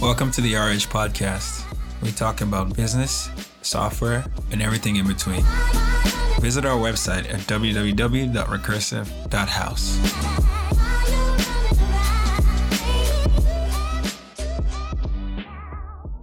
Welcome to the RH Podcast. We talk about business, software, and everything in between. Visit our website at www.recursive.house.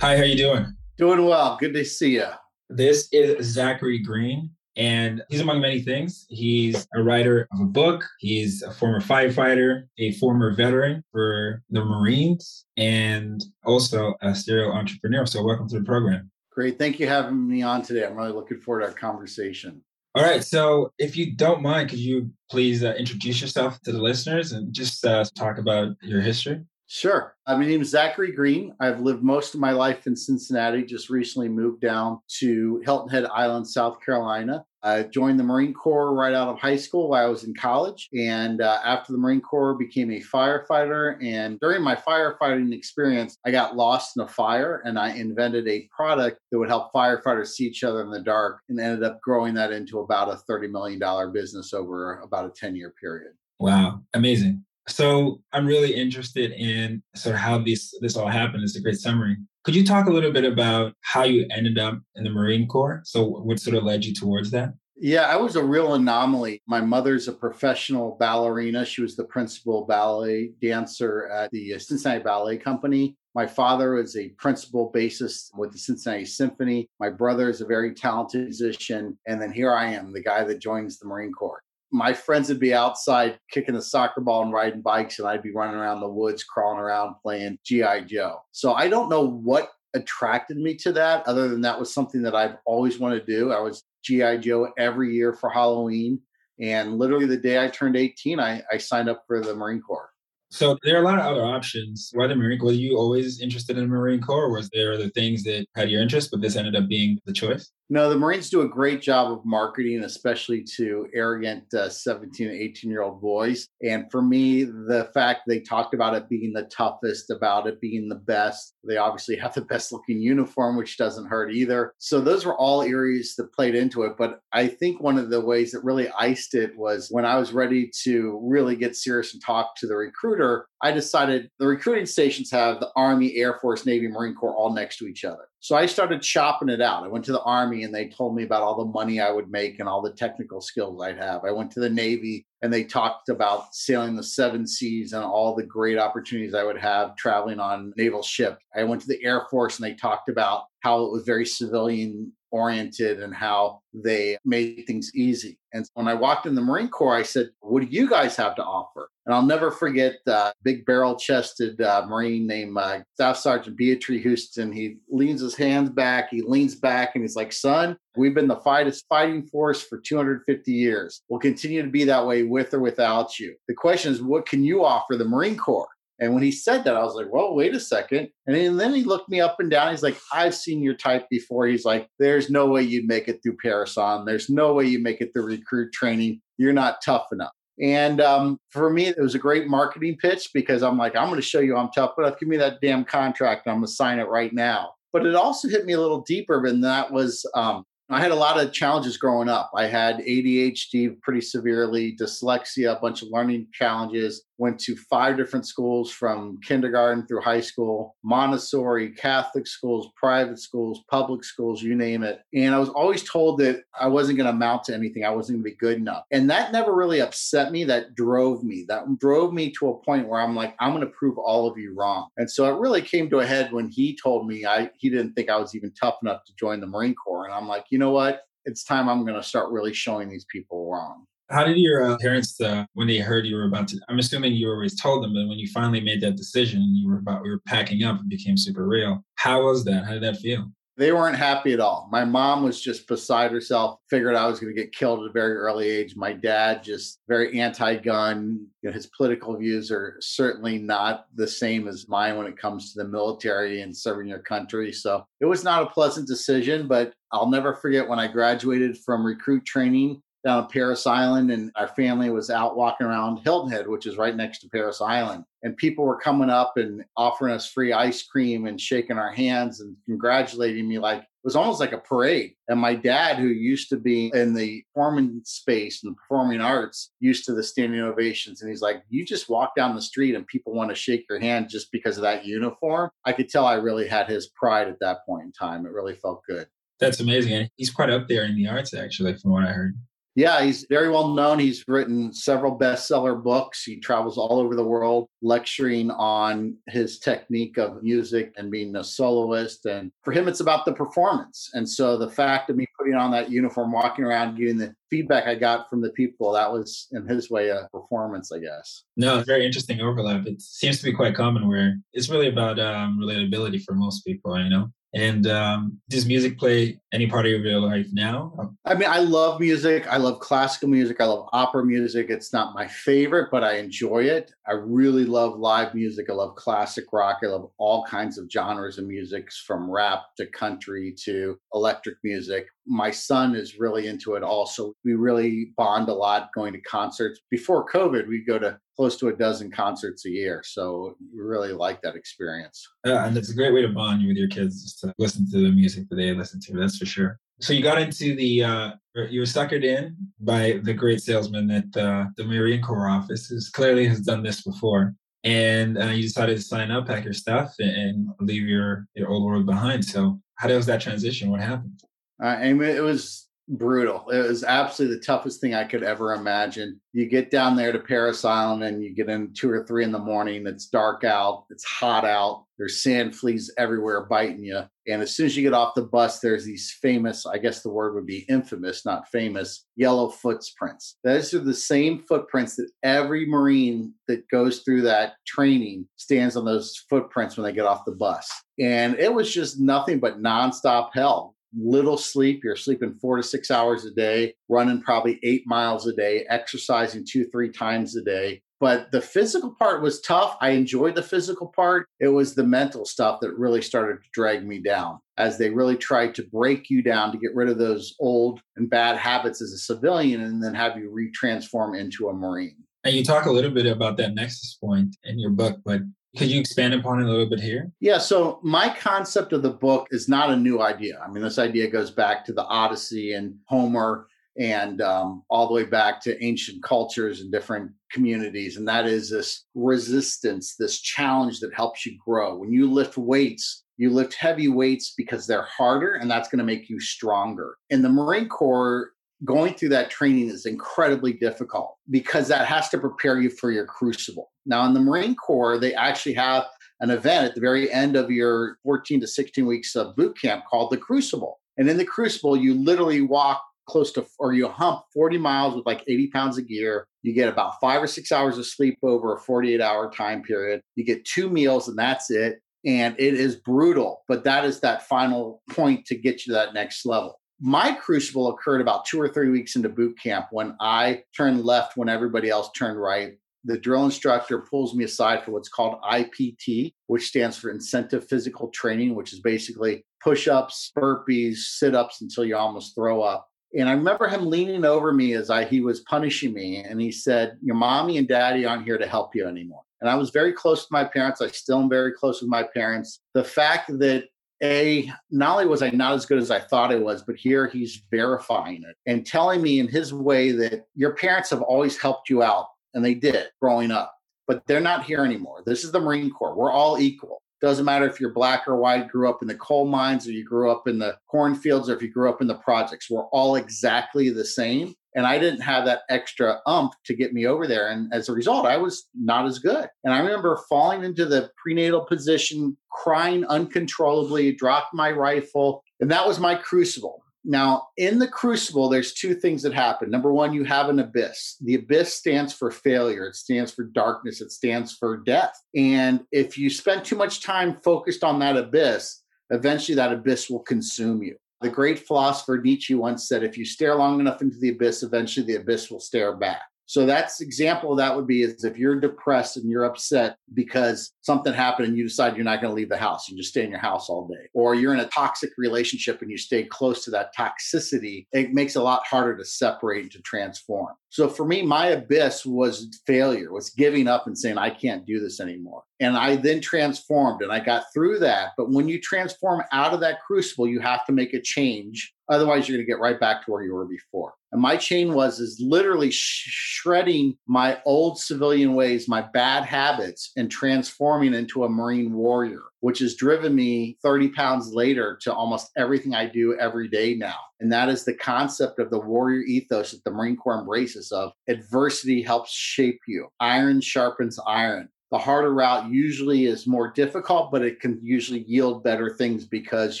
Hi, how are you doing? Doing well. Good to see you. This is Zachary Green, and he's among many things. He's a writer of a book. He's a former firefighter, a former veteran for the Marines, and also a serial entrepreneur. So, welcome to the program. Great. Thank you for having me on today. I'm really looking forward to our conversation. All right. So, if you don't mind, could you please uh, introduce yourself to the listeners and just uh, talk about your history? Sure. Uh, my name is Zachary Green. I've lived most of my life in Cincinnati, just recently moved down to Hilton Head Island, South Carolina. I joined the Marine Corps right out of high school while I was in college. And uh, after the Marine Corps, became a firefighter. And during my firefighting experience, I got lost in a fire and I invented a product that would help firefighters see each other in the dark and ended up growing that into about a $30 million business over about a 10 year period. Wow. Amazing. So I'm really interested in sort of how this this all happened. It's a great summary. Could you talk a little bit about how you ended up in the Marine Corps? So what sort of led you towards that? Yeah, I was a real anomaly. My mother's a professional ballerina. She was the principal ballet dancer at the Cincinnati Ballet Company. My father is a principal bassist with the Cincinnati Symphony. My brother is a very talented musician. And then here I am, the guy that joins the Marine Corps my friends would be outside kicking a soccer ball and riding bikes, and I'd be running around the woods, crawling around playing G.I. Joe. So I don't know what attracted me to that, other than that was something that I've always wanted to do. I was G.I. Joe every year for Halloween. And literally the day I turned 18, I, I signed up for the Marine Corps. So there are a lot of other options. Why the Marine Corps? Were you always interested in the Marine Corps? Or was there other things that had your interest, but this ended up being the choice? No, the Marines do a great job of marketing, especially to arrogant uh, 17 and 18 year old boys. And for me, the fact they talked about it being the toughest, about it being the best, they obviously have the best looking uniform, which doesn't hurt either. So those were all areas that played into it. But I think one of the ways that really iced it was when I was ready to really get serious and talk to the recruiter, I decided the recruiting stations have the Army, Air Force, Navy, Marine Corps all next to each other. So I started shopping it out. I went to the Army and they told me about all the money I would make and all the technical skills I'd have. I went to the Navy and they talked about sailing the seven seas and all the great opportunities I would have traveling on naval ship. I went to the Air Force and they talked about how it was very civilian oriented and how they made things easy. And when I walked in the Marine Corps, I said, What do you guys have to offer? And I'll never forget uh, big barrel chested uh, Marine named uh, Staff Sergeant Beatrice Houston. He leans his hands back, he leans back, and he's like, Son, we've been the finest fighting force for 250 years. We'll continue to be that way with or without you. The question is, what can you offer the Marine Corps? And when he said that, I was like, well, wait a second. And then he looked me up and down. He's like, I've seen your type before. He's like, there's no way you'd make it through Parris Island. There's no way you make it through recruit training. You're not tough enough. And um, for me, it was a great marketing pitch because I'm like, I'm going to show you I'm tough enough. Give me that damn contract. I'm going to sign it right now. But it also hit me a little deeper, and that was um, I had a lot of challenges growing up. I had ADHD pretty severely, dyslexia, a bunch of learning challenges. Went to five different schools from kindergarten through high school Montessori, Catholic schools, private schools, public schools, you name it. And I was always told that I wasn't going to amount to anything, I wasn't going to be good enough. And that never really upset me. That drove me. That drove me to a point where I'm like, I'm going to prove all of you wrong. And so it really came to a head when he told me I, he didn't think I was even tough enough to join the Marine Corps. And I'm like, you know what? It's time I'm going to start really showing these people wrong. How did your uh, parents, uh, when they heard you were about to? I'm assuming you always told them, but when you finally made that decision, and you were about, you were packing up, it became super real. How was that? How did that feel? They weren't happy at all. My mom was just beside herself, figured I was going to get killed at a very early age. My dad, just very anti gun. You know, his political views are certainly not the same as mine when it comes to the military and serving your country. So it was not a pleasant decision, but I'll never forget when I graduated from recruit training down at Parris Island, and our family was out walking around Hilton Head, which is right next to Parris Island. And people were coming up and offering us free ice cream and shaking our hands and congratulating me like it was almost like a parade. And my dad, who used to be in the performing space and performing arts, used to the standing ovations. And he's like, You just walk down the street and people want to shake your hand just because of that uniform. I could tell I really had his pride at that point in time. It really felt good. That's amazing. And he's quite up there in the arts, actually, from what I heard. Yeah, he's very well known. He's written several bestseller books. He travels all over the world lecturing on his technique of music and being a soloist. And for him, it's about the performance. And so the fact of me putting on that uniform, walking around, getting the feedback I got from the people, that was in his way a performance, I guess. No, very interesting overlap. It seems to be quite common where it's really about um, relatability for most people, you know? And um, does music play any part of your life now? I mean, I love music. I love classical music. I love opera music. It's not my favorite, but I enjoy it. I really love live music. I love classic rock. I love all kinds of genres of music, from rap to country to electric music. My son is really into it also. We really bond a lot going to concerts. Before COVID, we'd go to close to a dozen concerts a year. So we really like that experience. Yeah, and it's a great way to bond you with your kids just to listen to the music that they listen to. That's for sure. So you got into the, uh, you were suckered in by the great salesman at uh, the Marine Corps office, who clearly has done this before. And uh, you decided to sign up, pack your stuff, and leave your, your old world behind. So how was that transition? What happened? Uh, I mean, it was brutal. It was absolutely the toughest thing I could ever imagine. You get down there to Parris Island and you get in two or three in the morning. It's dark out, it's hot out, there's sand fleas everywhere biting you. And as soon as you get off the bus, there's these famous, I guess the word would be infamous, not famous, yellow footprints. Those are the same footprints that every Marine that goes through that training stands on those footprints when they get off the bus. And it was just nothing but nonstop hell little sleep. You're sleeping four to six hours a day, running probably eight miles a day, exercising two, three times a day. But the physical part was tough. I enjoyed the physical part. It was the mental stuff that really started to drag me down as they really tried to break you down to get rid of those old and bad habits as a civilian and then have you retransform into a Marine. And you talk a little bit about that nexus point in your book, but could you expand upon it a little bit here? Yeah. So, my concept of the book is not a new idea. I mean, this idea goes back to the Odyssey and Homer and um, all the way back to ancient cultures and different communities. And that is this resistance, this challenge that helps you grow. When you lift weights, you lift heavy weights because they're harder and that's going to make you stronger. In the Marine Corps, going through that training is incredibly difficult because that has to prepare you for your crucible. Now, in the Marine Corps, they actually have an event at the very end of your 14 to 16 weeks of boot camp called the Crucible. And in the Crucible, you literally walk close to, or you hump 40 miles with like 80 pounds of gear. You get about five or six hours of sleep over a 48 hour time period. You get two meals, and that's it. And it is brutal, but that is that final point to get you to that next level my crucible occurred about two or three weeks into boot camp when I turned left when everybody else turned right. The drill instructor pulls me aside for what's called IPT, which stands for Incentive Physical Training, which is basically push ups, burpees, sit ups until you almost throw up. And I remember him leaning over me as I he was punishing me, and he said, "Your mommy and daddy aren't here to help you anymore." And I was very close to my parents. I still am very close with my parents. The fact that a not only was I not as good as I thought I was, but here he's verifying it and telling me in his way that your parents have always helped you out, and they did growing up, but they're not here anymore. This is the Marine Corps. We're all equal. Doesn't matter if you're black or white, grew up in the coal mines, or you grew up in the cornfields, or if you grew up in the projects. We're all exactly the same. And I didn't have that extra umph to get me over there. And as a result, I was not as good. And I remember falling into the prenatal position, crying uncontrollably, dropped my rifle. And that was my crucible. Now, in the crucible, there's two things that happen. Number one, you have an abyss. The abyss stands for failure, it stands for darkness, it stands for death. And if you spend too much time focused on that abyss, eventually that abyss will consume you. The great philosopher Nietzsche once said, if you stare long enough into the abyss, eventually the abyss will stare back. So that's example of that would be is if you're depressed and you're upset because something happened and you decide you're not going to leave the house, you just stay in your house all day. Or you're in a toxic relationship and you stay close to that toxicity, it makes it a lot harder to separate and to transform. So for me, my abyss was failure, was giving up and saying, I can't do this anymore. And I then transformed and I got through that. But when you transform out of that crucible, you have to make a change. Otherwise, you're going to get right back to where you were before. And my chain was is literally sh- shredding my old civilian ways, my bad habits, and transforming into a Marine warrior, which has driven me 30 pounds later to almost everything I do every day now. And that is the concept of the warrior ethos that the Marine Corps embraces of adversity helps shape you. Iron sharpens iron the harder route usually is more difficult, but it can usually yield better things because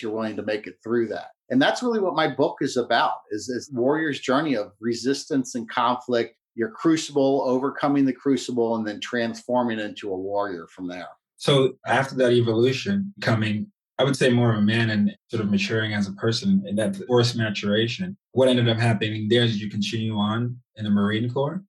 you're willing to make it through that. And that's really what my book is about is, is warrior's journey of resistance and conflict, your crucible, overcoming the crucible, and then transforming into a warrior from there. So after that evolution, becoming I would say more of a man and sort of maturing as a person in that forced maturation. What ended up happening there is you continue on in the Marine Corps?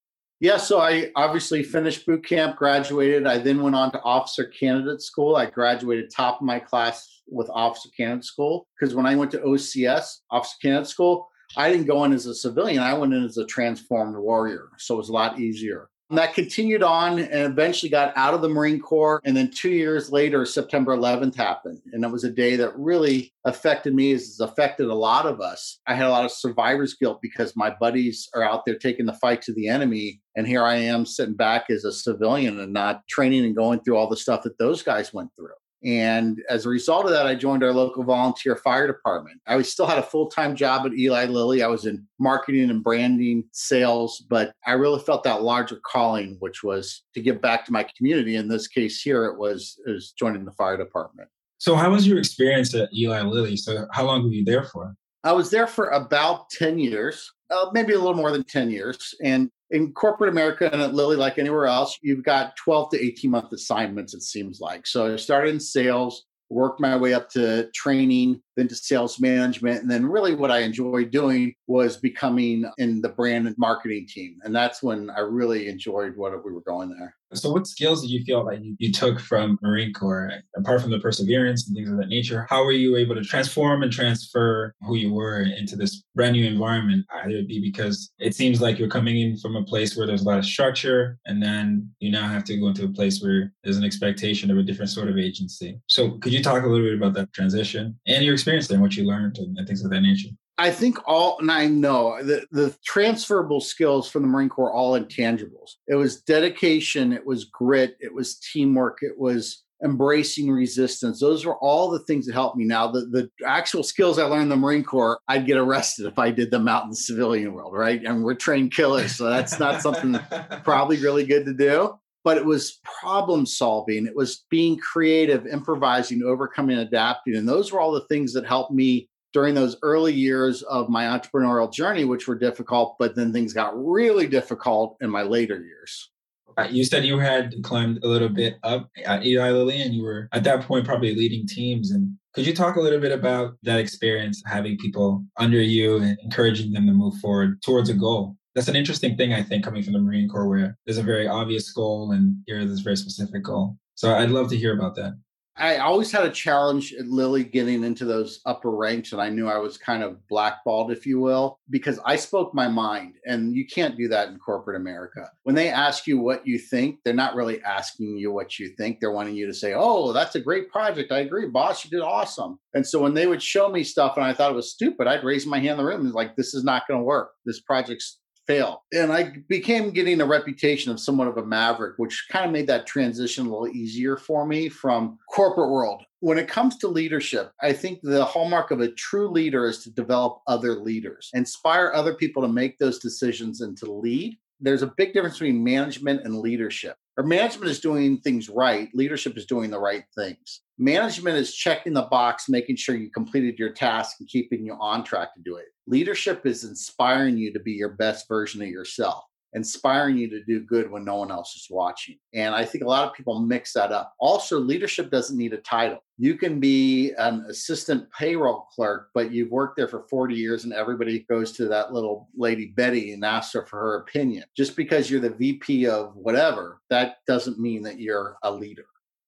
Yeah, so I obviously finished boot camp, graduated. I then went on to officer candidate school. I graduated top of my class with officer candidate school because when I went to OCS, officer candidate school, I didn't go in as a civilian. I went in as a transformed warrior. So it was a lot easier. And that continued on and eventually got out of the Marine Corps. And then two years later, September 11th happened. And it was a day that really affected me, as it's affected a lot of us. I had a lot of survivor's guilt because my buddies are out there taking the fight to the enemy. And here I am sitting back as a civilian and not training and going through all the stuff that those guys went through. And as a result of that, I joined our local volunteer fire department. I still had a full time job at Eli Lilly. I was in marketing and branding sales, but I really felt that larger calling, which was to give back to my community. In this case here, it was, it was joining the fire department. So, how was your experience at Eli Lilly? So, how long were you there for? I was there for about 10 years, uh, maybe a little more than 10 years. And in corporate America and at Lilly, like anywhere else, you've got 12 to 18 month assignments, it seems like. So I started in sales, worked my way up to training, then to sales management. And then really what I enjoyed doing was becoming in the brand and marketing team. And that's when I really enjoyed what we were going there. So, what skills did you feel like you, you, took from Marine Corps, apart from the perseverance and things of that nature? How were you able to transform and transfer who you were into this brand new environment? Either it be because it seems like you're coming in from a place where there's a lot of structure, and then you now have to go into a place where there's an expectation of a different sort of agency. So, could you talk a little bit about that transition and your experience there and what you learned and, and things of that nature? I think all, and I know the, the transferable skills from the Marine Corps are all intangibles. It was dedication, it was grit, it was teamwork, it was embracing resistance. Those were all the things that helped me. Now, the, the actual skills I learned in the Marine Corps, I'd get arrested if I did them out in the civilian world, right? And we're trained killers. So that's not something probably really good to do. But it was problem solving, it was being creative, improvising, overcoming, adapting. And those were all the things that helped me during those early years of my entrepreneurial journey, which were difficult, but then things got really difficult in my later years. Uh, you said you had climbed a little bit up at Eli Lilly, and you were at that point probably leading teams. And could you talk a little bit about that experience, having people under you and encouraging them to move forward towards a goal? That's an interesting thing, I think, coming from the Marine Corps, where there's a very obvious goal and here there's a very specific goal. So I'd love to hear about that. I always had a challenge at Lilly getting into those upper ranks, and I knew I was kind of blackballed, if you will, because I spoke my mind, and you can't do that in corporate America. When they ask you what you think, they're not really asking you what you think. They're wanting you to say, "Oh, that's a great project. I agree, boss. You did awesome." And so when they would show me stuff, and I thought it was stupid, I'd raise my hand in the room and like, "This is not going to work. This project's fail. And I became getting a reputation of somewhat of a maverick, which kind of made that transition a little easier for me from corporate world. When it comes to leadership, I think the hallmark of a true leader is to develop other leaders, inspire other people to make those decisions and to lead. There's a big difference between management and leadership. Or management is doing things right, leadership is doing the right things. Management is checking the box, making sure you completed your task and keeping you on track to do it. Leadership is inspiring you to be your best version of yourself, inspiring you to do good when no one else is watching. And I think a lot of people mix that up. Also, leadership doesn't need a title. You can be an assistant payroll clerk, but you've worked there for 40 years and everybody goes to that little lady Betty and asks her for her opinion. Just because you're the VP of whatever, that doesn't mean that you're a leader.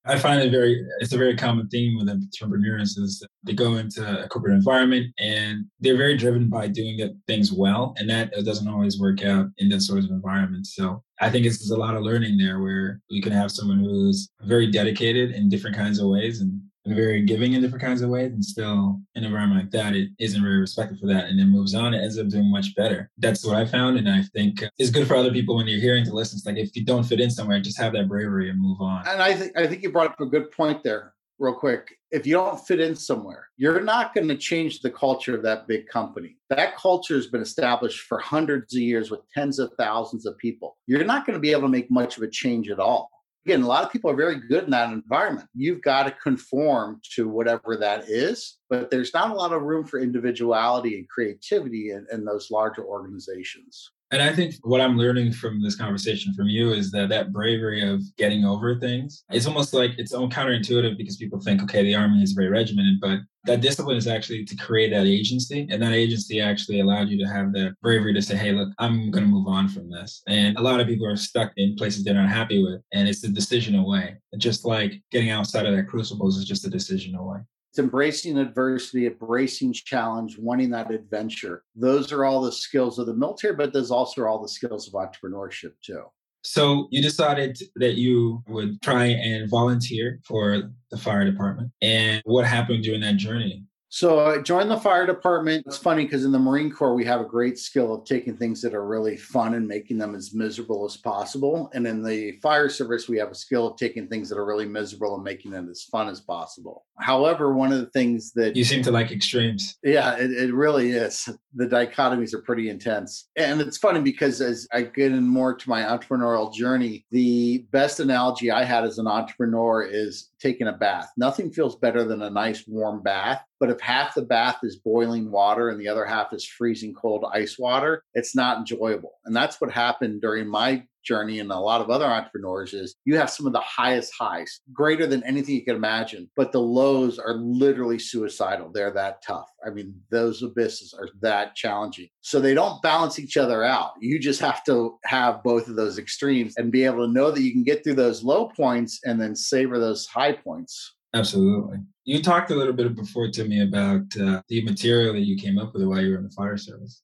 I find it very, it's a very common theme with entrepreneurs is they go into a corporate environment and they're very driven by doing things well. And that doesn't always work out in that sort of environment. So I think it's, there's a lot of learning there where you can have someone who's very dedicated in different kinds of ways and and very giving in different kinds of ways and still in an environment like that it isn't very respected for that and then moves on it ends up doing much better. That's what i found and i think uh, it's good for other people when you're hearing to listen it's like if you don't fit in somewhere just have that bravery and move on. And i think i think you brought up a good point there real quick. If you don't fit in somewhere you're not going to change the culture of that big company. That culture has been established for hundreds of years with tens of thousands of people. You're not going to be able to make much of a change at all again, a lot of people are very good in that environment. You've got to conform to whatever that is, but there's not a lot of room for individuality and creativity in, in those larger organizations. And I think what I'm learning from this conversation from you is that that bravery of getting over things, it's almost like it's counterintuitive because people think, okay, the army is very regimented, but that discipline is actually to create that agency. And that agency actually allowed you to have the bravery to say, hey, look, I'm going to move on from this. And a lot of people are stuck in places they're not happy with. And it's a decision away. Just like getting outside of that crucible is just a decision away. It's embracing adversity, embracing challenge, wanting that adventure. Those are all the skills of the military, but those also are all the skills of entrepreneurship too. So you decided that you would try and volunteer for the fire department. And what happened during that journey? So uh, I joined the fire department. It's funny because in the Marine Corps, we have a great skill of taking things that are really fun and making them as miserable as possible. And in the fire service, we have a skill of taking things that are really miserable and making them as fun as possible. However, one of the things that you seem to like extremes. Yeah, it, it really is. The dichotomies are pretty intense. And it's funny because as I get in more to my entrepreneurial journey, the best analogy I had as an entrepreneur is taking a bath. Nothing feels better than a nice warm bath. But if half the bath is boiling water and the other half is freezing cold ice water, it's not enjoyable. And that's what happened during my journey and a lot of other entrepreneurs is you have some of the highest highs, greater than anything you can imagine, but the lows are literally suicidal. They're that tough. I mean, those abysses are that challenging. So they don't balance each other out. You just have to have both of those extremes and be able to know that you can get through those low points and then savor those high points. Absolutely. You talked a little bit before to me about uh, the material that you came up with while you were in the fire service.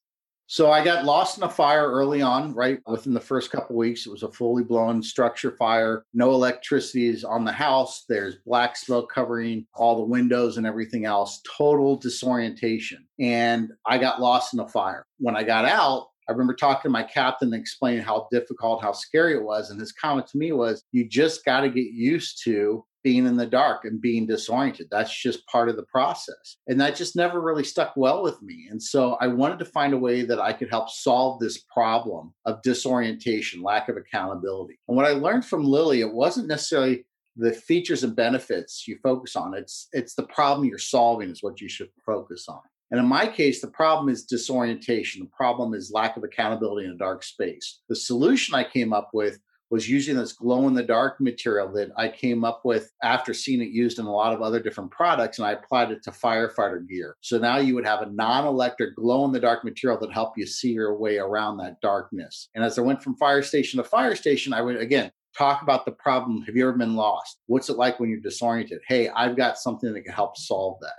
So I got lost in a fire early on, right within the first couple weeks. It was a fully blown structure fire. No electricity is on the house. There's black smoke covering all the windows and everything else. Total disorientation. And I got lost in a fire. When I got out, I remember talking to my captain and explaining how difficult, how scary it was. And his comment to me was, You just got to get used to being in the dark and being disoriented. That's just part of the process. And that just never really stuck well with me. And so I wanted to find a way that I could help solve this problem of disorientation, lack of accountability. And what I learned from Lilly, it wasn't necessarily the features and benefits you focus on. It's it's the problem you're solving is what you should focus on. And in my case, the problem is disorientation. The problem is lack of accountability in a dark space. The solution I came up with was using this glow in the dark material that I came up with after seeing it used in a lot of other different products and I applied it to firefighter gear. So now you would have a non-electric glow in the dark material that helped you see your way around that darkness. And as I went from fire station to fire station, I would again talk about the problem. Have you ever been lost? What's it like when you're disoriented? Hey, I've got something that can help solve that.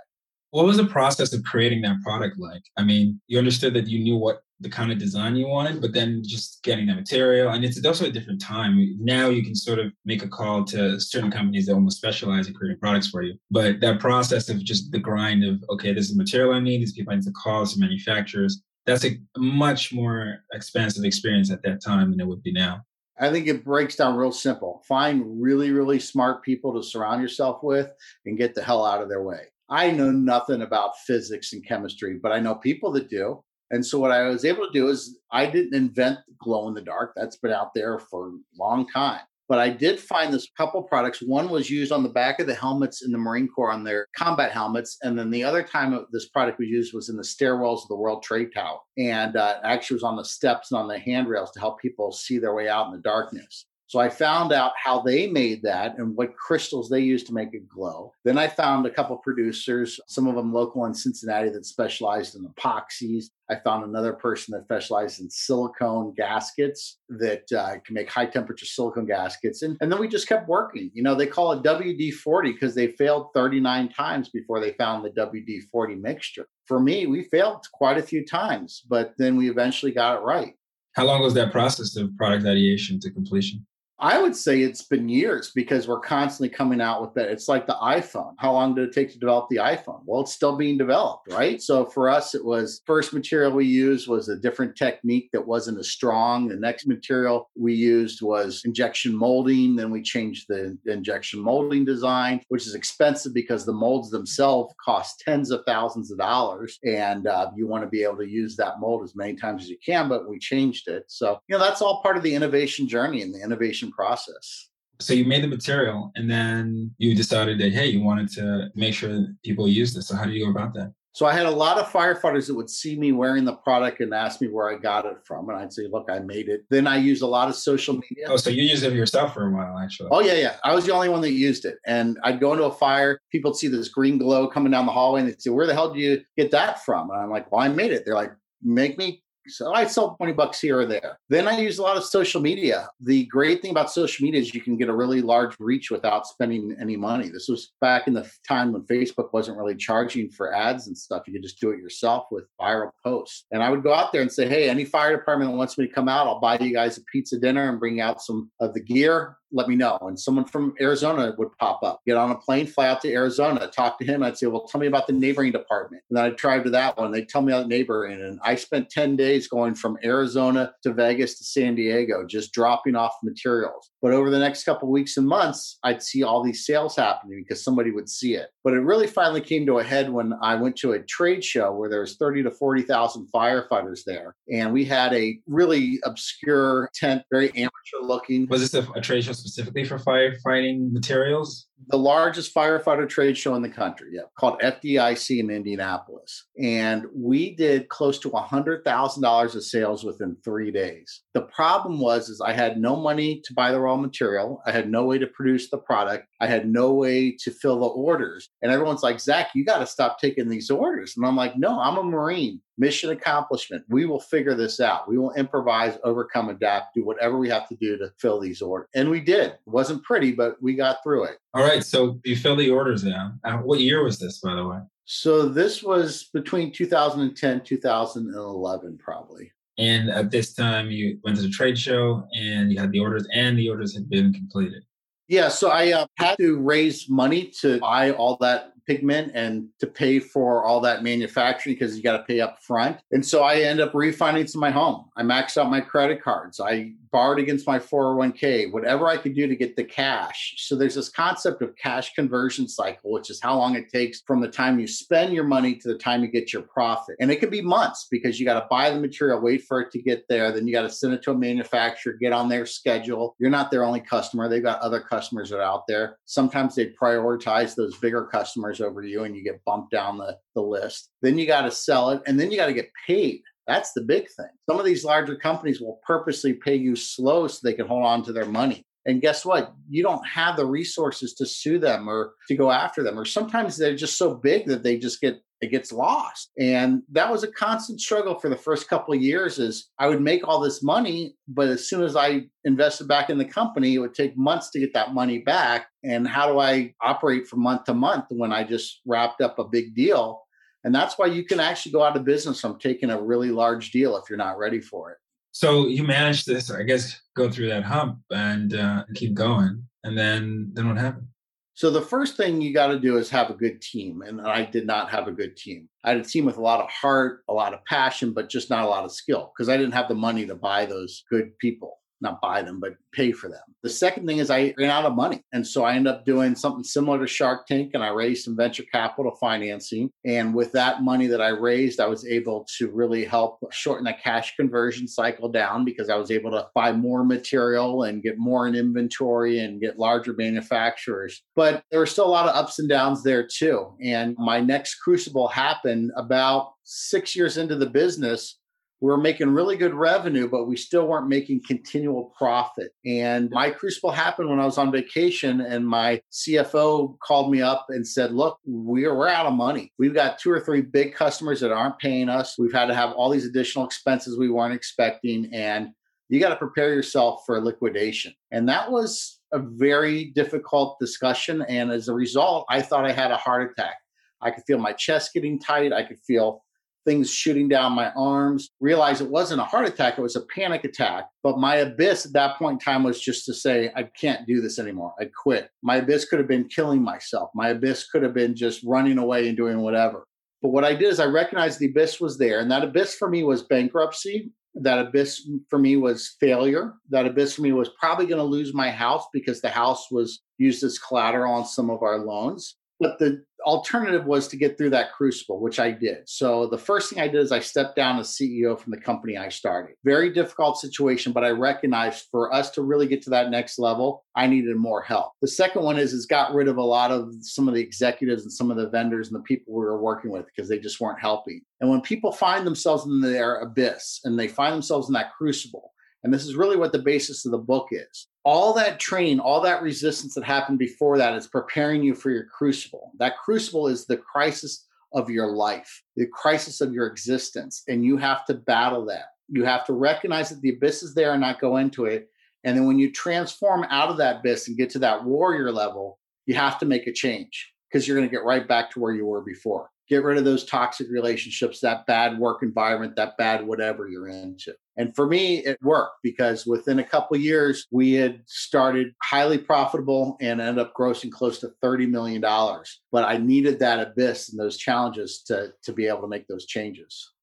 What was the process of creating that product like? I mean, you understood that you knew what the kind of design you wanted, but then just getting the material. And it's also a different time. Now you can sort of make a call to certain companies that almost specialize in creating products for you. But that process of just the grind of, okay, this is the material I need, these people I need to call, some manufacturers, that's a much more expensive experience at that time than it would be now. I think it breaks down real simple. Find really, really smart people to surround yourself with and get the hell out of their way. I know nothing about physics and chemistry, but I know people that do. And so what I was able to do is I didn't invent glow in the dark. That's been out there for a long time. But I did find this couple products. One was used on the back of the helmets in the Marine Corps on their combat helmets. And then the other time this product was used was in the stairwells of the World Trade Tower. And uh, actually was on the steps and on the handrails to help people see their way out in the darkness. So I found out how they made that and what crystals they used to make it glow. Then I found a couple producers, some of them local in Cincinnati that specialized in epoxies. I found another person that specialized in silicone gaskets that uh, can make high temperature silicone gaskets. And, and then we just kept working. You know, they call it WD 40 because they failed 39 times before they found the WD 40 mixture. For me, we failed quite a few times, but then we eventually got it right. How long was that process of product ideation to completion? I would say it's been years because we're constantly coming out with that. It's like the iPhone. How long did it take to develop the iPhone? Well, it's still being developed, right? So for us, it was first material we used was a different technique that wasn't as strong. The next material we used was injection molding. Then we changed the injection molding design, which is expensive because the molds themselves cost tens of thousands of dollars. And uh, you want to be able to use that mold as many times as you can, but we changed it. So, you know, that's all part of the innovation journey and the innovation process. So you made the material and then you decided that, hey, you wanted to make sure people use this. So how do you go about that? So I had a lot of firefighters that would see me wearing the product and ask me where I got it from. And I'd say, look, I made it. Then I used a lot of social media. Oh, so you used it yourself for a while, actually. Oh, yeah, yeah. I was the only one that used it. And I'd go into a fire, people would see this green glow coming down the hallway and they'd say, where the hell did you get that from? And I'm like, well, I made it. They're like, make me so I sell 20 bucks here or there. Then I use a lot of social media. The great thing about social media is you can get a really large reach without spending any money. This was back in the time when Facebook wasn't really charging for ads and stuff. You could just do it yourself with viral posts. And I would go out there and say, hey, any fire department that wants me to come out, I'll buy you guys a pizza dinner and bring out some of the gear let me know. And someone from Arizona would pop up, get on a plane, fly out to Arizona, talk to him. I'd say, well, tell me about the neighboring department. And then I'd drive to that one. They'd tell me about the neighboring. And I spent 10 days going from Arizona to Vegas to San Diego, just dropping off materials. But over the next couple weeks and months, I'd see all these sales happening because somebody would see it. But it really finally came to a head when I went to a trade show where there was 30 to 40,000 firefighters there. And we had a really obscure tent, very amateur looking. Was this a, a trade show specifically for firefighting materials? The largest firefighter trade show in the country, yeah, called FDIC in Indianapolis. And we did close to $100,000 of sales within three days. The problem was is I had no money to buy the raw material. I had no way to produce the product. I had no way to fill the orders. And everyone's like, Zach, you got to stop taking these orders. And I'm like, no, I'm a Marine. Mission accomplishment. We will figure this out. We will improvise, overcome, adapt, do whatever we have to do to fill these orders. And we did. It wasn't pretty, but we got through it. All right. So you fill the orders now. Uh, what year was this, by the way? So this was between 2010, 2011, probably. And at this time, you went to the trade show and you had the orders, and the orders had been completed. Yeah, so I uh, had to raise money to buy all that pigment and to pay for all that manufacturing because you got to pay up front. And so I end up refinancing my home. I maxed out my credit cards. I borrowed against my 401k, whatever I could do to get the cash. So there's this concept of cash conversion cycle, which is how long it takes from the time you spend your money to the time you get your profit. And it could be months because you got to buy the material, wait for it to get there, then you got to send it to a manufacturer, get on their schedule. You're not their only customer. They've got other customers that are out there. Sometimes they prioritize those bigger customers over you and you get bumped down the, the list. Then you got to sell it and then you got to get paid. That's the big thing. Some of these larger companies will purposely pay you slow so they can hold on to their money. And guess what? You don't have the resources to sue them or to go after them. Or sometimes they're just so big that they just get it gets lost. And that was a constant struggle for the first couple of years is I would make all this money, but as soon as I invested back in the company, it would take months to get that money back. And how do I operate from month to month when I just wrapped up a big deal? And that's why you can actually go out of business from taking a really large deal if you're not ready for it. So you manage this, I guess, go through that hump and uh, keep going. And then, then what happened? So the first thing you got to do is have a good team. And I did not have a good team. I had a team with a lot of heart, a lot of passion, but just not a lot of skill because I didn't have the money to buy those good people not buy them, but pay for them. The second thing is I ran out of money. And so I ended up doing something similar to Shark Tank and I raised some venture capital financing. And with that money that I raised, I was able to really help shorten the cash conversion cycle down because I was able to buy more material and get more in inventory and get larger manufacturers. But there were still a lot of ups and downs there too. And my next crucible happened about six years into the business we were making really good revenue, but we still weren't making continual profit. And my crucible happened when I was on vacation, and my CFO called me up and said, Look, we're, we're out of money. We've got two or three big customers that aren't paying us. We've had to have all these additional expenses we weren't expecting. And you got to prepare yourself for liquidation. And that was a very difficult discussion. And as a result, I thought I had a heart attack. I could feel my chest getting tight. I could feel things shooting down my arms. Realized it wasn't a heart attack, it was a panic attack. But my abyss at that point in time was just to say, I can't do this anymore. I quit. My abyss could have been killing myself. My abyss could have been just running away and doing whatever. But what I did is I recognized the abyss was there. And that abyss for me was bankruptcy. That abyss for me was failure. That abyss for me was probably going to lose my house because the house was used as collateral on some of our loans. But the alternative was to get through that crucible, which I did. So the first thing I did is I stepped down as CEO from the company I started. Very difficult situation, but I recognized for us to really get to that next level, I needed more help. The second one is is got rid of a lot of some of the executives and some of the vendors and the people we were working with because they just weren't helping. And when people find themselves in their abyss and they find themselves in that crucible, and this is really what the basis of the book is. All that training, all that resistance that happened before that is preparing you for your crucible. That crucible is the crisis of your life, the crisis of your existence. And you have to battle that. You have to recognize that the abyss is there and not go into it. And then when you transform out of that abyss and get to that warrior level, you have to make a change because you're going to get right back to where you were before. Get rid of those toxic relationships, that bad work environment, that bad whatever you're into. And for me, it worked because within a couple years, we had started highly profitable and ended up grossing close to $30 million. But I needed that abyss and those challenges to, to be able to make those changes.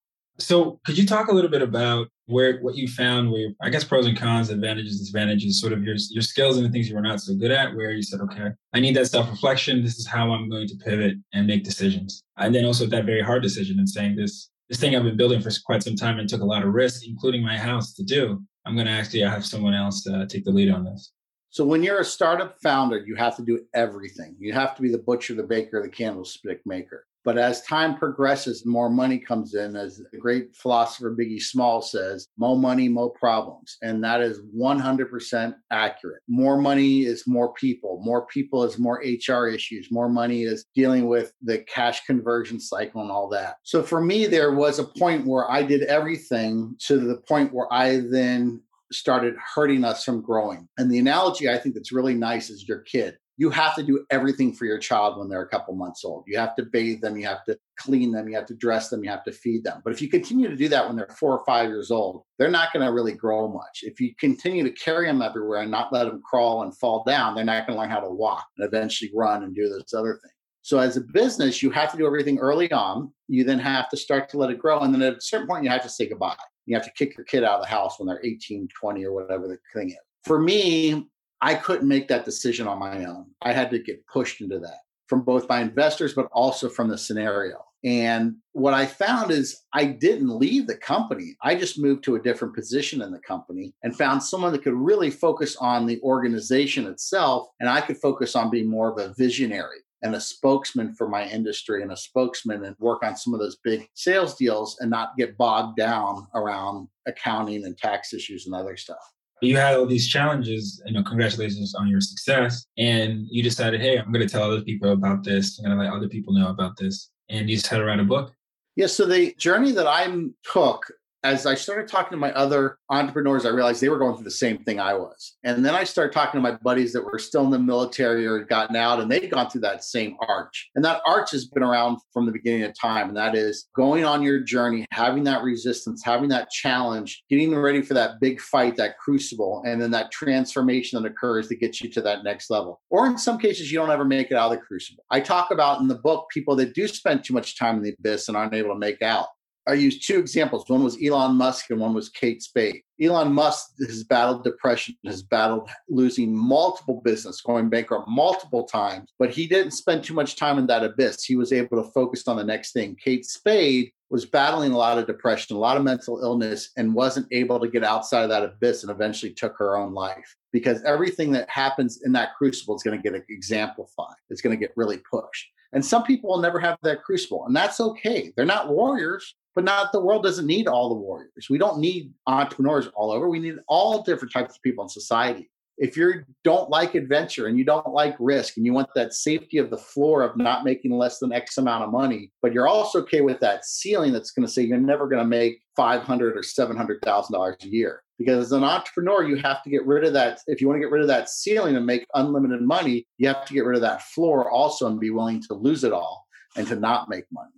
So, could you talk a little bit about where what you found, where I guess pros and cons, advantages, disadvantages, sort of your your skills and the things you were not so good at, where you said, okay, I need that self reflection. This is how I'm going to pivot and make decisions, and then also that very hard decision and saying this this thing I've been building for quite some time and took a lot of risk, including my house, to do. I'm going to actually have someone else uh, take the lead on this. So when you're a startup founder, you have to do everything. You have to be the butcher, the baker, the candlestick maker. But as time progresses, more money comes in. As the great philosopher Biggie Small says, more money, more problems. And that is 100% accurate. More money is more people. More people is more HR issues. More money is dealing with the cash conversion cycle and all that. So for me, there was a point where I did everything to the point where I then started hurting us from growing. And the analogy I think that's really nice is your kid you have to do everything for your child when they're a couple months old. You have to bathe them, you have to clean them, you have to dress them, you have to feed them. But if you continue to do that when they're four or five years old, they're not going to really grow much. If you continue to carry them everywhere and not let them crawl and fall down, they're not going to learn how to walk and eventually run and do those other things. So as a business, you have to do everything early on. You then have to start to let it grow. And then at a certain point, you have to say goodbye. You have to kick your kid out of the house when they're 18, 20, or whatever the thing is. For me, I couldn't make that decision on my own. I had to get pushed into that from both my investors, but also from the scenario. And what I found is I didn't leave the company. I just moved to a different position in the company and found someone that could really focus on the organization itself. And I could focus on being more of a visionary and a spokesman for my industry and a spokesman and work on some of those big sales deals and not get bogged down around accounting and tax issues and other stuff you had all these challenges, you know, congratulations on your success. And you decided, hey, I'm going to tell other people about this. I'm going to let other people know about this. And you decided to write a book. Yeah. So the journey that I took as I started talking to my other entrepreneurs, I realized they were going through the same thing I was. And then I started talking to my buddies that were still in the military or had gotten out, and they'd gone through that same arch. And that arch has been around from the beginning of time. And that is going on your journey, having that resistance, having that challenge, getting ready for that big fight, that crucible, and then that transformation that occurs to get you to that next level. Or in some cases, you don't ever make it out of the crucible. I talk about in the book people that do spend too much time in the abyss and aren't able to make out. I used two examples. One was Elon Musk and one was Kate Spade. Elon Musk has battled depression, has battled losing multiple business, going bankrupt multiple times, but he didn't spend too much time in that abyss. He was able to focus on the next thing. Kate Spade was battling a lot of depression, a lot of mental illness, and wasn't able to get outside of that abyss and eventually took her own life. Because everything that happens in that crucible is going to get exemplified. It's going to get really pushed. And some people will never have that crucible, and that's okay. They're not warriors. But not the world doesn't need all the warriors. We don't need entrepreneurs all over. We need all different types of people in society. If you don't like adventure and you don't like risk and you want that safety of the floor of not making less than X amount of money, but you're also okay with that ceiling that's going to say you're never going to make 500 or $700,000 a year. Because as an entrepreneur, you have to get rid of that. If you want to get rid of that ceiling and make unlimited money, you have to get rid of that floor also and be willing to lose it all and to not make money.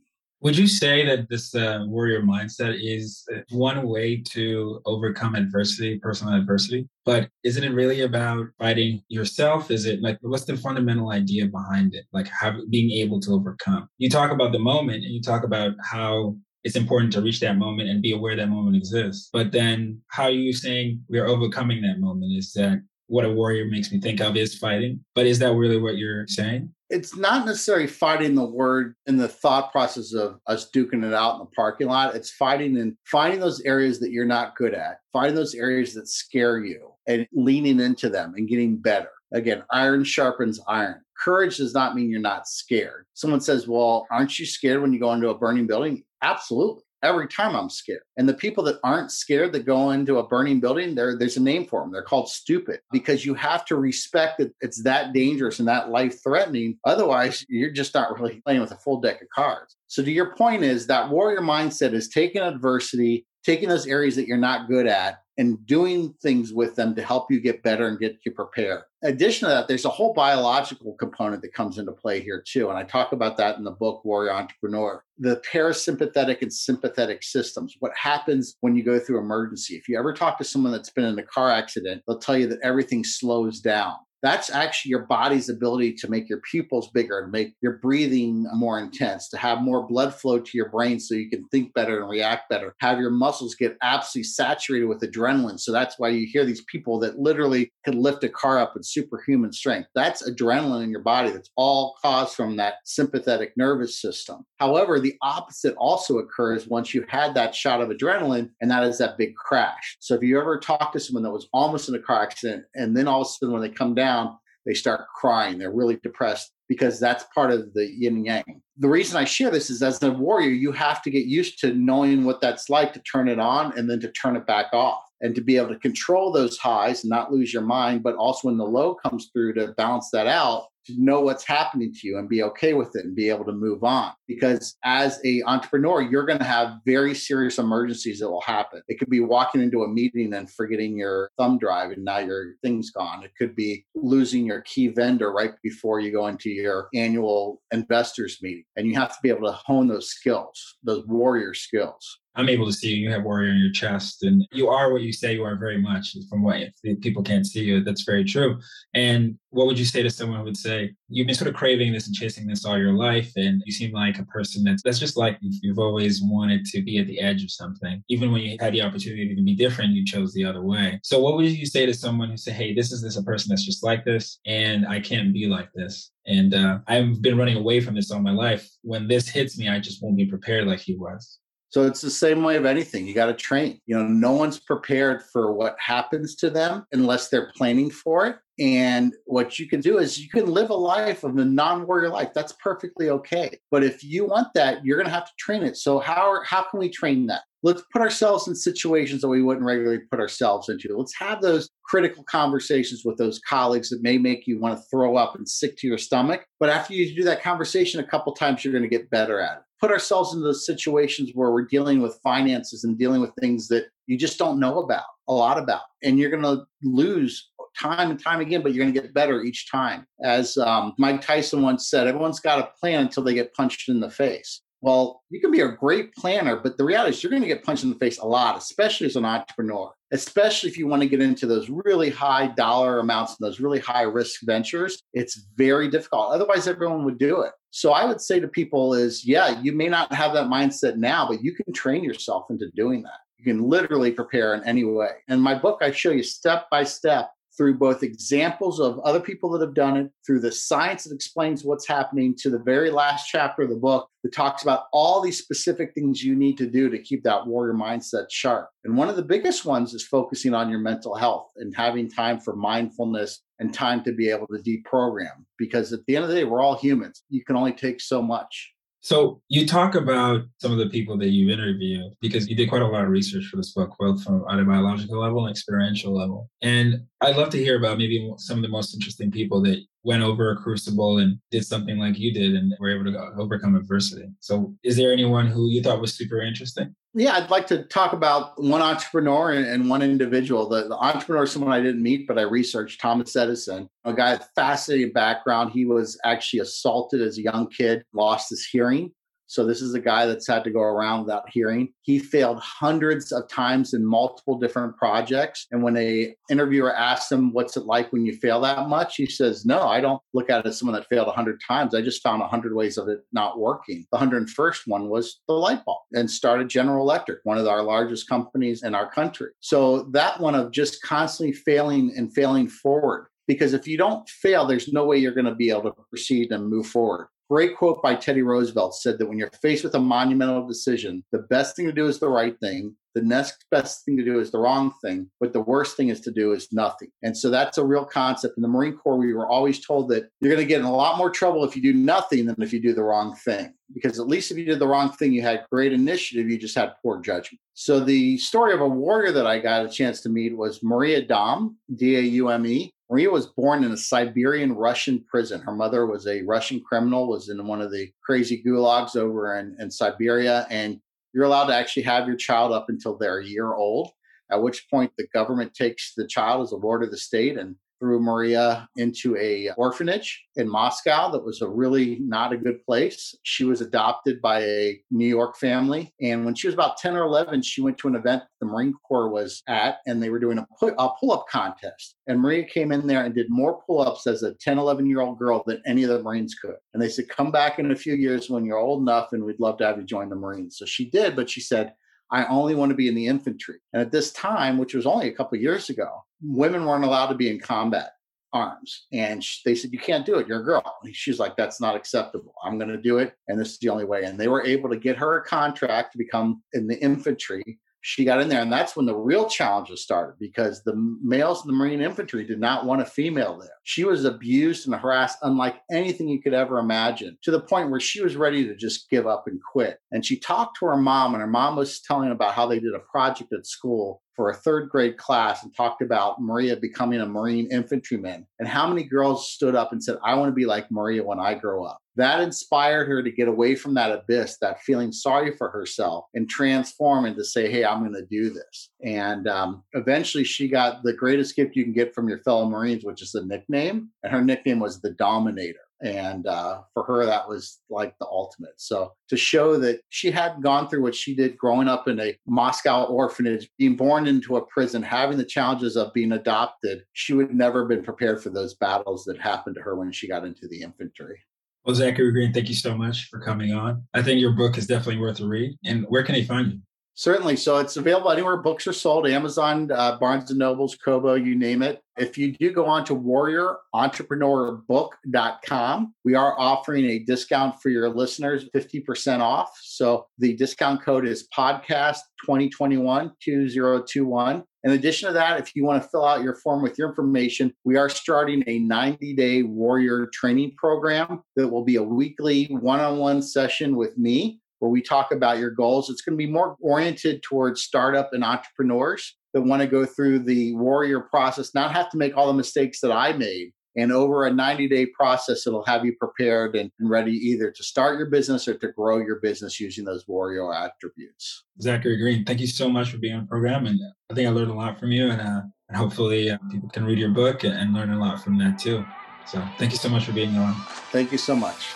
Would you say that this uh, warrior mindset is one way to overcome adversity, personal adversity? But isn't it really about fighting yourself? Is it like what's the fundamental idea behind it? Like how being able to overcome. You talk about the moment and you talk about how it's important to reach that moment and be aware that moment exists. But then how are you saying we're overcoming that moment? Is that what a warrior makes me think of is fighting. But is that really what you're saying? It's not necessarily fighting the word in the thought process of us duking it out in the parking lot. It's fighting and finding those areas that you're not good at, finding those areas that scare you and leaning into them and getting better. Again, iron sharpens iron. Courage does not mean you're not scared. Someone says, Well, aren't you scared when you go into a burning building? Absolutely every time I'm scared. And the people that aren't scared that go into a burning building, there there's a name for them. They're called stupid oh. because you have to respect that it's that dangerous and that life threatening. Otherwise, you're just not really playing with a full deck of cards. So to your point is that warrior mindset is taking adversity, taking those areas that you're not good at and doing things with them to help you get better and get you prepared. In addition to that, there's a whole biological component that comes into play here too. And I talk about that in the book Warrior Entrepreneur. The parasympathetic and sympathetic systems, what happens when you go through emergency. If you ever talk to someone that's been in a car accident, they'll tell you that everything slows down that's actually your body's ability to make your pupils bigger and make your breathing more intense, to have more blood flow to your brain so you can think better and react better, have your muscles get absolutely saturated with adrenaline. So that's why you hear these people that literally can lift a car up with superhuman strength. That's adrenaline in your body that's all caused from that sympathetic nervous system. However, the opposite also occurs once you had that shot of adrenaline, and that is that big crash. So if you ever talk to someone that was almost in a car accident, and then all of a sudden when they come down, down, they start crying. They're really depressed because that's part of the yin and yang. The reason I share this is as a warrior, you have to get used to knowing what that's like to turn it on and then to turn it back off and to be able to control those highs and not lose your mind, but also when the low comes through to balance that out to know what's happening to you and be okay with it and be able to move on. Because as a entrepreneur you're going to have very serious emergencies that will happen. It could be walking into a meeting and forgetting your thumb drive and now your thing's gone. It could be losing your key vendor right before you go into your annual investors meeting. And you have to be able to hone those skills those warrior skills I'm able to see you. You have warrior in your chest, and you are what you say you are very much. From what people can't see you, that's very true. And what would you say to someone who would say you've been sort of craving this and chasing this all your life, and you seem like a person that's that's just like you. You've always wanted to be at the edge of something, even when you had the opportunity to be different, you chose the other way. So, what would you say to someone who say, "Hey, this is this a person that's just like this, and I can't be like this"? And uh, I've been running away from this all my life. When this hits me, I just won't be prepared like he was. So it's the same way of anything. You got to train. You know, no one's prepared for what happens to them unless they're planning for it. And what you can do is you can live a life of a non-warrior life. That's perfectly okay. But if you want that, you're going to have to train it. So how how can we train that? Let's put ourselves in situations that we wouldn't regularly put ourselves into. Let's have those critical conversations with those colleagues that may make you want to throw up and sick to your stomach. But after you do that conversation a couple times, you're going to get better at it put ourselves into those situations where we're dealing with finances and dealing with things that you just don't know about a lot about. And you're going to lose time and time again but you're going to get better each time. As um, mike tyson once said everyone's got a plan until they get punched in the face. Well you can be a great planner but the reality is you're going to get punched in the face a lot especially as an entrepreneur especially if you want to get into those really high dollar amounts and those really high risk ventures. It's very difficult. Otherwise everyone would do it so I would say to people is, yeah, you may not have that mindset now, but you can train yourself into doing that. You can literally prepare in any way. In my book, I show you step by step through both examples of other people that have done it, through the science that explains what's happening, to the very last chapter of the book that talks about all these specific things you need to do to keep that warrior mindset sharp. And one of the biggest ones is focusing on your mental health and having time for mindfulness and time to be able to deprogram. Because at the end of the day, we're all humans. You can only take so much. So you talk about some of the people that you interview because you did quite a lot of research for this book, both from a biological level and experiential level. And I'd love to hear about maybe some of the most interesting people that went over a crucible and did something like you did and were able to overcome adversity. So is there anyone who you thought was super interesting? Yeah, I'd like to talk about one entrepreneur and, one individual. The, the entrepreneur is someone I didn't meet, but I researched Thomas Edison, a guy with fascinating background. He was actually assaulted as a young kid, lost his hearing. So this is a guy that's had to go around without hearing. He failed hundreds of times in multiple different projects. And when a interviewer asked him, "What's it like when you fail that much?" he says, "No, I don't look at it as someone that failed 100 times. I just found 100 ways of it not working." The 101st one was the light bulb, and started General Electric, one of our largest companies in our country. So that one of just constantly failing and failing forward because if you don't fail, there's no way you're going to be able to proceed and move forward. Great quote by Teddy Roosevelt said that when you're faced with a monumental decision, the best thing to do is the right thing. The next best thing to do is the wrong thing, but the worst thing is to do is nothing. And so that's a real concept. In the Marine Corps, we were always told that you're going to get in a lot more trouble if you do nothing than if you do the wrong thing. Because at least if you did the wrong thing, you had great initiative, you just had poor judgment. So the story of a warrior that I got a chance to meet was Maria Daume, D A U M E. Maria was born in a Siberian Russian prison. Her mother was a Russian criminal, was in one of the crazy gulags over in, in Siberia. And you're allowed to actually have your child up until they're a year old, at which point the government takes the child as a ward of the state and threw Maria into a orphanage in Moscow that was a really not a good place. She was adopted by a New York family. And when she was about 10 or 11, she went to an event the Marine Corps was at, and they were doing a, pull up contest. And Maria came in there and did more pull ups as a 10, 11 year old girl than any of the Marines could. And they said, Come back in a few years when you're old enough, and we'd love to have you join the Marines. So she did, but she said, I only want to be in the infantry. And at this time, which was only a couple years ago, women weren't allowed to be in combat arms. And they said, You can't do it. You're a girl. And she's like, That's not acceptable. I'm going to do it. And this is the only way. And they were able to get her a contract to become in the infantry she got in there. And that's when the real challenges started because the males in the Marine infantry did not want a female there. She was abused and harassed unlike anything you could ever imagine to the point where she was ready to just give up and quit. And she talked to her mom, and her mom was telling about how they did a project at school for a third grade class and talked about Maria becoming a Marine infantryman and how many girls stood up and said, I want to be like Maria when I grow up. That inspired her to get away from that abyss, that feeling sorry for herself, and transform and to say, Hey, I'm going to do this. And um, eventually she got the greatest gift you can get from your fellow Marines, which is a nickname. And her nickname was the Dominator and uh, for her that was like the ultimate so to show that she had gone through what she did growing up in a moscow orphanage being born into a prison having the challenges of being adopted she would never have been prepared for those battles that happened to her when she got into the infantry well zachary green thank you so much for coming on i think your book is definitely worth a read and where can they find you Certainly. So it's available anywhere books are sold Amazon, uh, Barnes and Nobles, Kobo, you name it. If you do go on to warriorentrepreneurbook.com, we are offering a discount for your listeners, 50% off. So the discount code is podcast 2021 2021. In addition to that, if you want to fill out your form with your information, we are starting a 90 day warrior training program that will be a weekly one on one session with me where we talk about your goals. It's going to be more oriented towards startup and entrepreneurs that want to go through the warrior process, not have to make all the mistakes that I made. And over a 90 day process, it'll have you prepared and ready either to start your business or to grow your business using those warrior attributes. Zachary Green, thank you so much for being on the program. And I think I learned a lot from you. And, uh, and hopefully uh, people can read your book and learn a lot from that too. So thank you so much for being on. Thank you so much.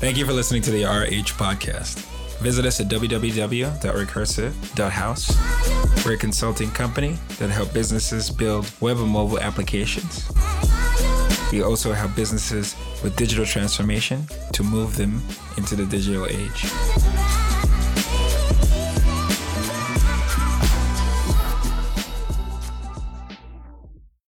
Thank you for listening to the RH podcast. Visit us at www.recursive.house. We're a consulting company that help businesses build web and mobile applications. We also help businesses with digital transformation to move them into the digital age.